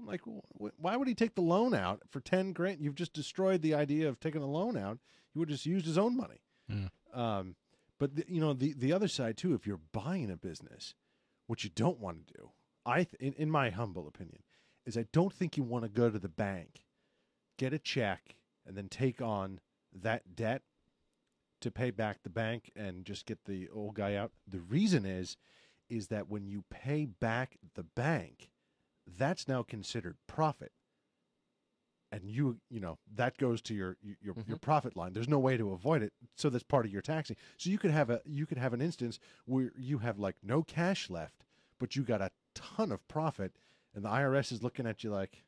Speaker 4: Yeah. he
Speaker 6: take the, loan out for 10 grand? You've just destroyed the idea of taking a loan out. He would have just used his own money. Um, but, you know, the other side too, if you're buying a business, what you don't want to do, I, th- in, in my humble opinion, is I don't think you want to go to the bank, get a check, and then take on that debt to pay back the bank and just get the old guy out. The reason is, is that when you pay back the bank, that's now considered profit. And you, you know, that goes to your your your mm-hmm. profit line. There's no way to avoid it, so that's part of your taxing. So you could have a you could have an instance where you have like no cash left, but you got a ton of profit, and the IRS is looking at you like,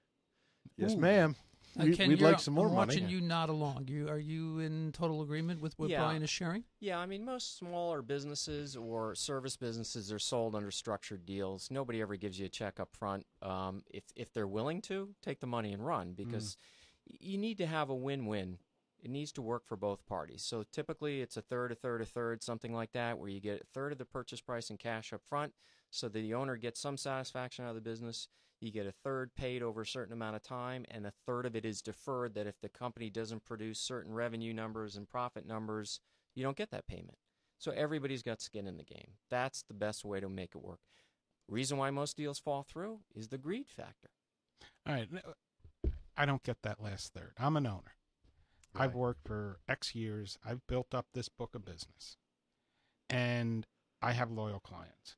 Speaker 6: "Yes,
Speaker 2: Ooh.
Speaker 6: ma'am,
Speaker 2: Uh,
Speaker 6: we, would
Speaker 2: you're-
Speaker 6: like some more
Speaker 2: I'm
Speaker 6: money."
Speaker 2: watching you nod along. You are you in total agreement with what
Speaker 3: Yeah.
Speaker 2: Brian is sharing?
Speaker 3: Yeah, I mean, most smaller businesses or service businesses are sold under structured deals. Nobody ever gives you a check up front. Um, if if they're willing to, take the money and run because y you need to have a win-win. It needs to work for both parties. So typically, it's a third, a third, a third, something like that, where you get a third of the purchase price in cash up front, so that the owner gets some satisfaction out of the business. You get a third paid over a certain amount of time, and a third of it is deferred. That if the company doesn't produce certain revenue numbers and profit numbers, you don't get that payment. So everybody's got skin in the game. That's the best way to make it work. Reason why most deals fall through is the greed factor.
Speaker 4: all right i don't get that last third. I'm an owner. I've worked for X years. I've built up this book of business. And I have loyal clients.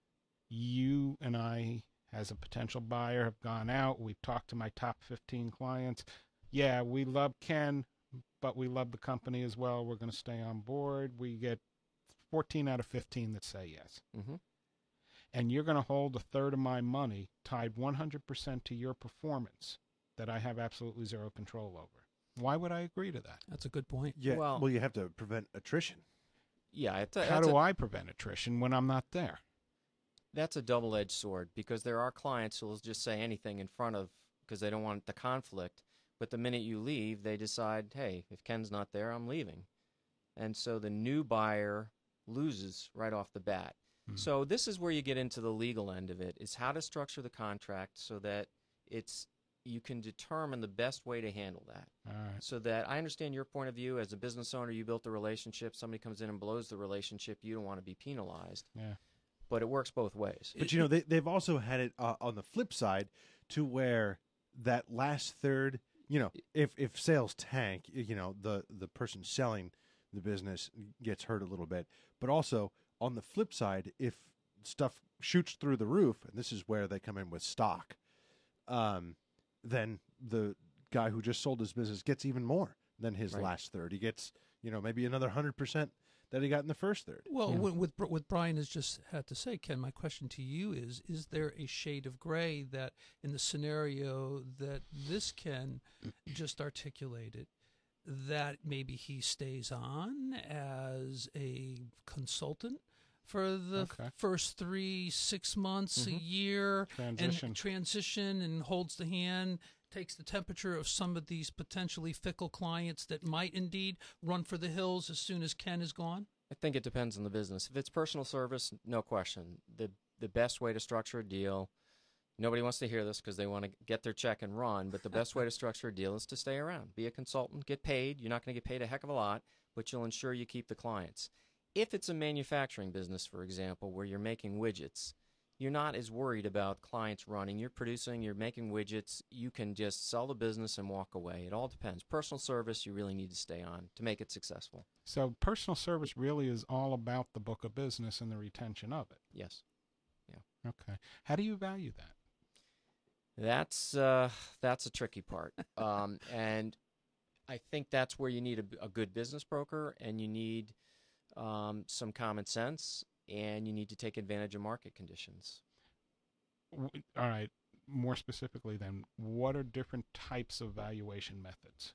Speaker 4: You and I, as a potential buyer, have gone out. We've talked to my top 15 clients. Yeah, we love Ken, but we love the company as well. We're going to stay on board. We get 14 out of 15 that say yes.
Speaker 3: hmm
Speaker 4: And you're going to hold a third of my money tied 100% to your performance that I have absolutely zero control over. Why would I agree to that?
Speaker 2: That's a good point.
Speaker 6: Yeah,
Speaker 3: Well-
Speaker 6: well, you have to prevent attrition.
Speaker 3: Yeah, it's a,
Speaker 4: How
Speaker 3: that's
Speaker 4: do
Speaker 3: a-
Speaker 4: I prevent attrition when I'm not there?
Speaker 3: That's a double-edged sword because there are clients who will just say anything in front of because they don't want the conflict. But the minute you leave, they decide, hey, if Ken's not there, I'm leaving, and so the new buyer loses right off the bat.
Speaker 4: Hmm.
Speaker 3: So this is where you get into the legal end of it: is how to structure the contract so that it's you can determine the best way to handle that.
Speaker 4: Right.
Speaker 3: So that I understand your point of view as a business owner, you built a relationship, somebody comes in and blows the relationship, you don't want to be penalized.
Speaker 4: Yeah.
Speaker 3: But it works both ways.
Speaker 6: But you know, they they've also had it uh, on the flip side to where that last third, you know, if if sales tank, you know, the the person selling the business gets hurt a little bit. But also on the flip side, if stuff shoots through the roof, and this is where they come in with stock, um, then the guy who just sold his business gets even more than his
Speaker 3: Right.
Speaker 6: last third. He gets, you know, maybe another hundred percent that he got in the first third.
Speaker 2: Well,
Speaker 3: Yeah.
Speaker 2: with, with what Brian has just had to say, Ken, my question to you is: Is there a shade of gray that, in the scenario that this Ken (clears throat) just articulated, that maybe he stays on as a consultant for the
Speaker 4: Okay.
Speaker 2: first three, six months, a
Speaker 3: Mhm.
Speaker 2: year,
Speaker 4: Transition.
Speaker 2: and transition, and holds the hand, takes the temperature of some of these potentially fickle clients that might indeed run for the hills as soon as Ken is gone?
Speaker 3: I think it depends on the business. If it's personal service, no question. The the best way to structure a deal, nobody wants to hear this because they want to get their check and run, but the best way to (laughs) structure a deal is to stay around. Be a consultant, get paid. You're not going to get paid a heck of a lot, but you'll ensure you keep the clients. If it's a manufacturing business, for example, where you're making widgets, you're not as worried about clients running. You're producing, you're making widgets. You can just sell the business and walk away. It all depends. Personal service, you really need to stay on to make it successful.
Speaker 4: So personal service really is all about the book of business and the retention of it.
Speaker 3: Yes. Yeah.
Speaker 4: Okay. How do you value that?
Speaker 3: That's uh, that's a tricky part, (laughs) um, and I think that's where you need a, a good business broker, and you need um, some common sense, and you need to take advantage of market conditions.
Speaker 4: All right. More specifically, then, what are different types of valuation methods?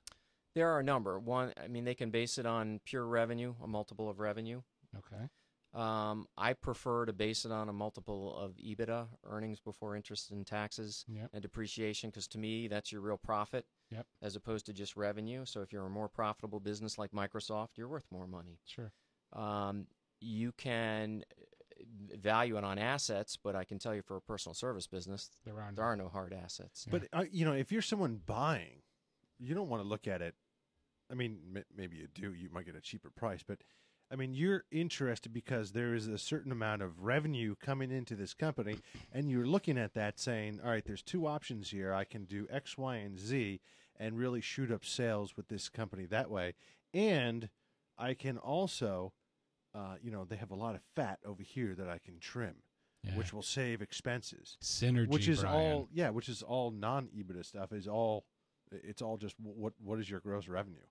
Speaker 3: There are a number. One, I mean, they can base it on pure revenue, a multiple of revenue.
Speaker 4: Okay.
Speaker 3: Um, I prefer to base it on a multiple of EBITDA, earnings before interest and taxes
Speaker 4: Yep.
Speaker 3: and depreciation, because to me, that's your real profit
Speaker 4: Yep.
Speaker 3: as opposed to just revenue. So if you're a more profitable business like Microsoft, you're worth more money.
Speaker 4: Sure.
Speaker 3: Um, you can uh, value it on assets, but I can tell you for a personal service business,
Speaker 4: There are.
Speaker 3: there are no hard assets.
Speaker 4: Yeah.
Speaker 6: But uh, you know, if you're someone buying, you don't want to look at it. I mean, m- maybe you do. You might get a cheaper price, but I mean, you're interested because there is a certain amount of revenue coming into this company, and you're looking at that, saying, "All right, there's two options here. I can do X, Y, and Z, and really shoot up sales with this company that way, and I can also." Uh, you know, they have a lot of fat over here that I can trim,
Speaker 4: Yeah.
Speaker 6: which will save expenses
Speaker 4: synergy,
Speaker 6: which is
Speaker 4: Brian.
Speaker 6: all yeah which is all non ebitda stuff is all it's all just what what is your gross revenue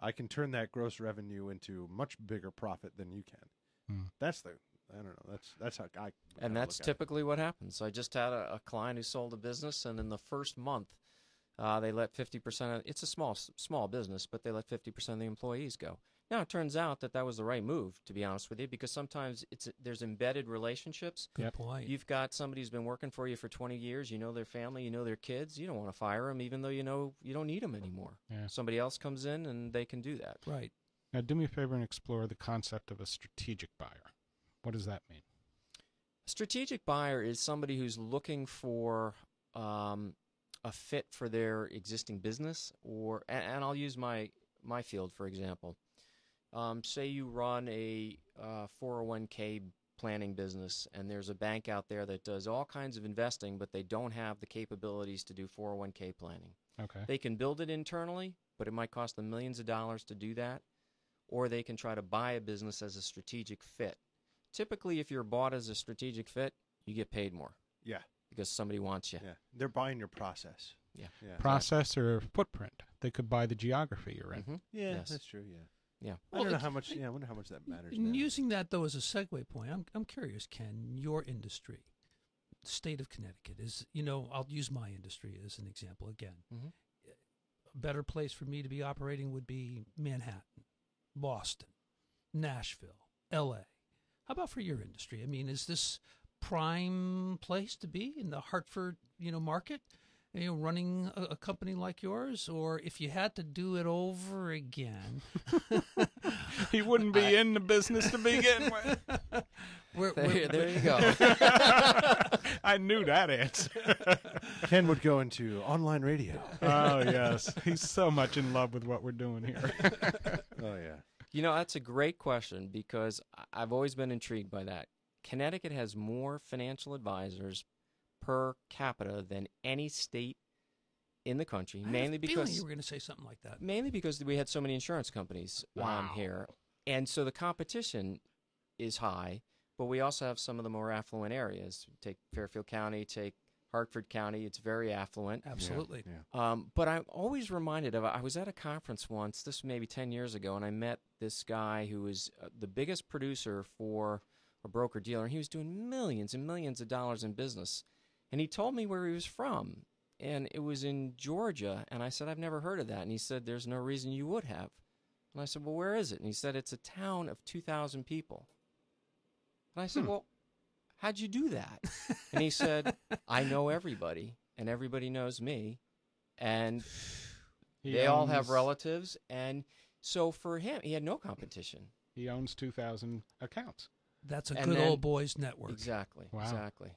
Speaker 6: i can turn that gross revenue into much bigger profit than you can
Speaker 4: Hmm.
Speaker 6: that's the i don't know that's that's how i
Speaker 3: and that's
Speaker 6: look at it.
Speaker 3: typically what happens. I just had a, a client who sold a business, and in the first month, uh, they let 50% of it's a small small business, but they let 50% of the employees go. Now it turns out that that was the right move, to be honest with you, because sometimes it's there's embedded relationships.
Speaker 2: Good
Speaker 4: Yep.
Speaker 2: point.
Speaker 3: You've got somebody who's been working for you for 20 years. You know their family, you know their kids. You don't want to fire them, even though you know you don't need them anymore.
Speaker 4: Yeah.
Speaker 3: Somebody else comes in and they can do that.
Speaker 2: right.
Speaker 4: Now, do me a favor and explore the concept of a strategic buyer. What does that mean?
Speaker 3: A strategic buyer is somebody who's looking for um, a fit for their existing business or and, and i'll use my my field for example um, say you run a uh, 401k planning business and there's a bank out there that does all kinds of investing but they don't have the capabilities to do 401k planning
Speaker 4: Okay.
Speaker 3: they can build it internally but it might cost them millions of dollars to do that or they can try to buy a business as a strategic fit typically if you're bought as a strategic fit you get paid more
Speaker 6: yeah
Speaker 3: because somebody wants you
Speaker 6: yeah they're buying your process
Speaker 3: Yeah.
Speaker 6: yeah
Speaker 4: Process or footprint. They could buy the geography you're in.
Speaker 3: Mhm.
Speaker 6: yeah
Speaker 3: Yes.
Speaker 6: that's true yeah
Speaker 3: Yeah.
Speaker 6: i
Speaker 2: Well,
Speaker 6: don't know how much yeah i wonder how much that matters now.
Speaker 2: using that though as a segue point, I'm I'm curious, Ken, your industry, state of Connecticut is you know I'll use my industry as an example again.
Speaker 3: Mhm.
Speaker 2: A better place for me to be operating would be Manhattan, Boston, Nashville, L.A. How about for your industry? I mean, is this prime place to be in the Hartford you know market? You know, running a, a company like yours, or if you had to do it over again, (laughs)
Speaker 4: he wouldn't be in the business to begin with. (laughs)
Speaker 2: We're,
Speaker 3: There,
Speaker 2: we're,
Speaker 3: there you go. (laughs)
Speaker 4: I knew that answer.
Speaker 6: Ken would go into online radio.
Speaker 4: oh yes, he's so much in love with what we're doing here.
Speaker 6: Oh yeah.
Speaker 3: You know, that's a great question because I've always been intrigued by that. Connecticut has more financial advisors per capita than any state in the country,
Speaker 2: I had a
Speaker 3: mainly because
Speaker 2: you were going to say something like that.
Speaker 3: mainly because we had so many insurance companies um, here, and so the competition is high. But we also have some of the more affluent areas. Take Fairfield County, take Hartford County. It's very affluent.
Speaker 2: Absolutely.
Speaker 6: Yeah.
Speaker 3: Um, but I'm always reminded of I was at a conference once, this was maybe 10 years ago, and I met this guy who was uh, the biggest producer for a broker dealer, and he was doing millions and millions of dollars in business. And he told me where he was from, and it was in Georgia. And I said, I've never heard of that. And he said, There's no reason you would have. And I said, Well, where is it? And he said, It's a town of 2,000 people. And I said, hmm. Well, how'd you do that? and he said, I know everybody, and everybody knows me. And (sighs)
Speaker 4: He
Speaker 3: they all have relatives. And so for him, he had no competition.
Speaker 4: He owns two thousand accounts.
Speaker 2: That's a
Speaker 3: And
Speaker 2: good
Speaker 3: then-
Speaker 2: old boys network.
Speaker 3: Exactly.
Speaker 4: Wow.
Speaker 3: Exactly.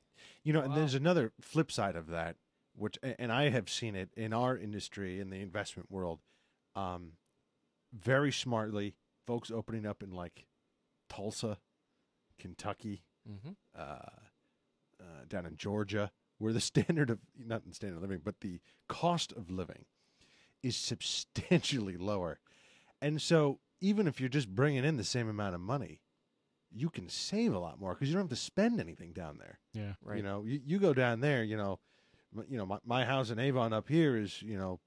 Speaker 6: You know, and there's another flip side of that, which, and I have seen it in our industry, in the investment world. Um, very smartly, folks opening up in like Tulsa, Kentucky,
Speaker 3: hmm
Speaker 6: uh, uh, down in Georgia, where the (laughs) standard of not the standard of living, but the cost of living is substantially lower, and so even if you're just bringing in the same amount of money, you can save a lot more because you don't have to spend anything down there.
Speaker 4: Yeah.
Speaker 3: Right.
Speaker 6: You know, you, you go down there, you know, m- you know, my, my house in Avon up here is, you know,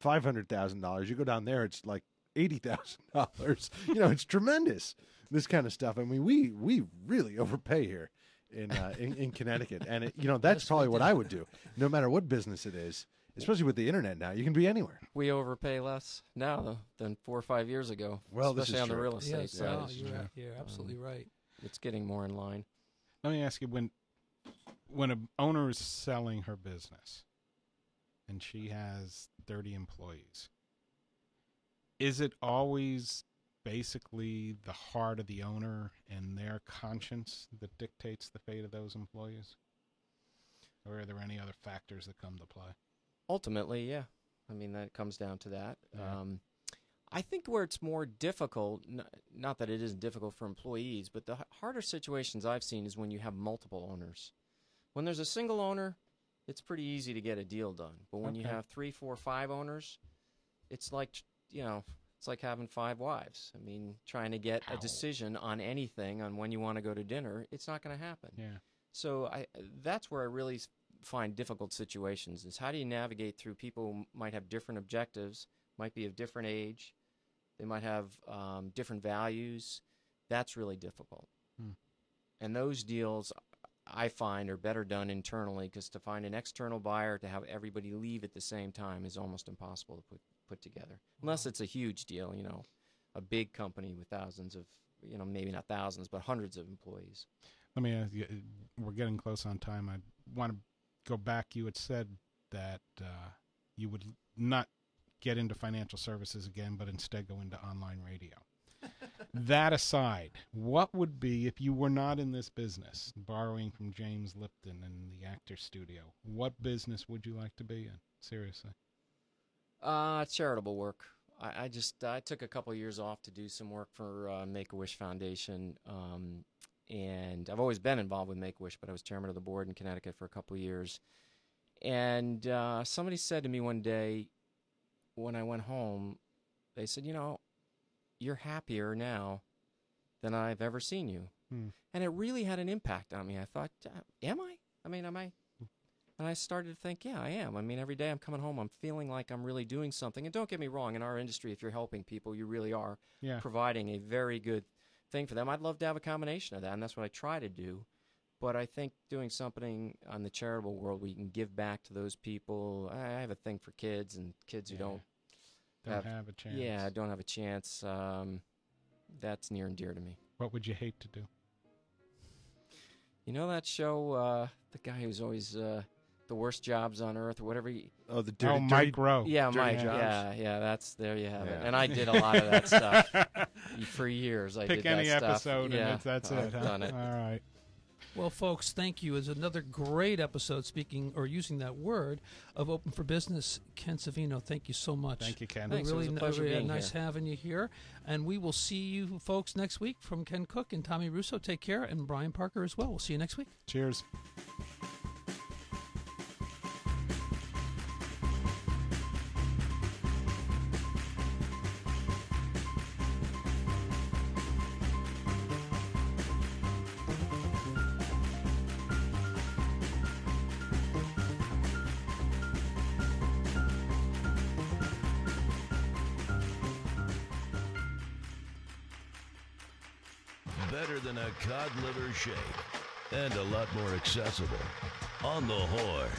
Speaker 6: five hundred thousand dollars. You go down there, it's like eighty thousand dollars. (laughs) You know, it's tremendous. This kind of stuff. I mean, we we really overpay here in uh, in, in Connecticut, and it, you know that's
Speaker 2: Yes,
Speaker 6: probably what. I would do, no matter what business it is. Especially with the internet now, you can be anywhere.
Speaker 3: We overpay less now than four or five years ago.
Speaker 6: Well, this
Speaker 3: especially
Speaker 6: is
Speaker 3: on the real estate
Speaker 2: Yes,
Speaker 3: side.
Speaker 2: no,
Speaker 6: this
Speaker 2: you're, you're absolutely right.
Speaker 3: It's getting more in line.
Speaker 4: Let me ask you when when a owner is selling her business and she has 30 employees is it always basically the heart of the owner and their conscience that dictates the fate of those employees or are there any other factors that come to play
Speaker 3: Ultimately, yeah. I mean, that comes down to that.
Speaker 4: Yeah.
Speaker 3: Um, I think where it's more difficult, n- not that it isn't difficult for employees, but the harder situations I've seen is when you have multiple owners. When there's a single owner, it's pretty easy to get a deal done. But when you have three, four, five owners, it's like, you know, it's like having five wives. I mean, trying to get
Speaker 4: Ow.
Speaker 3: a decision on anything, on when you want to go to dinner, it's not going to happen.
Speaker 4: yeah
Speaker 3: So I that's where I really find difficult situations is how do you navigate through people who might have different objectives, might be of different age, they might have um, different values. That's really difficult.
Speaker 4: Hmm.
Speaker 3: And those deals I find are better done internally because to find an external buyer to have everybody leave at the same time is almost impossible to put put together unless it's a huge deal, you know, a big company with thousands of you know maybe not thousands but hundreds of employees.
Speaker 4: let me ask you we're getting close on time i want to go back you had said that uh, you would not get into financial services again but instead go into online radio (laughs) that aside what would be if you were not in this business borrowing from james lipton in the actor studio what business would you like to be in seriously
Speaker 3: Uh, charitable work. I, I just I took a couple years off to do some work for uh, Make a Wish Foundation, um, and I've always been involved with Make a Wish, but I was chairman of the board in Connecticut for a couple of years. And uh, somebody said to me one day when I went home, they said, "You know, you're happier now than I've ever seen you,"
Speaker 4: Hmm.
Speaker 3: and it really had an impact on me. I thought, "Am I? I mean, am I?" And I started to think, yeah, I am. I mean, every day I'm coming home, I'm feeling like I'm really doing something. And don't get me wrong, in our industry, if you're helping people, you really are
Speaker 4: yeah
Speaker 3: providing a very good thing for them. I'd love to have a combination of that, and that's what I try to do. But I think doing something on the charitable world we can give back to those people. I I have a thing for kids and kids who
Speaker 4: Yeah.
Speaker 3: don't,
Speaker 4: don't
Speaker 3: have-
Speaker 4: have, a chance
Speaker 3: yeah, don't have a chance. Um, that's near and dear to me.
Speaker 4: what would you hate to do
Speaker 3: You know that show, uh, the guy who's always uh, the worst jobs on earth or whatever. He,
Speaker 6: Oh, the
Speaker 4: oh
Speaker 6: dirty,
Speaker 4: mike
Speaker 6: dirty-
Speaker 4: rowe
Speaker 3: yeah,
Speaker 6: Dirty
Speaker 3: Mike.
Speaker 6: Jobs.
Speaker 3: Yeah, yeah. That's there. You have it. And I did a lot of that stuff (laughs) for years. I
Speaker 4: pick
Speaker 3: did
Speaker 4: any
Speaker 3: that stuff.
Speaker 4: episode
Speaker 3: yeah,
Speaker 4: and it's, that's
Speaker 3: I've
Speaker 4: it huh?
Speaker 3: Done it.
Speaker 4: all right
Speaker 2: Well, folks, thank you. It's another great episode speaking or using that word of Open for Business. Ken Savino, thank you so much.
Speaker 4: Thank you, Ken.
Speaker 3: Thanks. It was
Speaker 2: Really
Speaker 3: a pleasure
Speaker 2: really uh,
Speaker 3: being
Speaker 2: nice
Speaker 3: here.
Speaker 2: having you here. And we will see you folks next week from Ken Cook and Tommy Russo. Take care. And Brian Parker as well. We'll see you next week.
Speaker 4: Cheers.
Speaker 1: Cod liver shake. And a lot more accessible. On the Horn.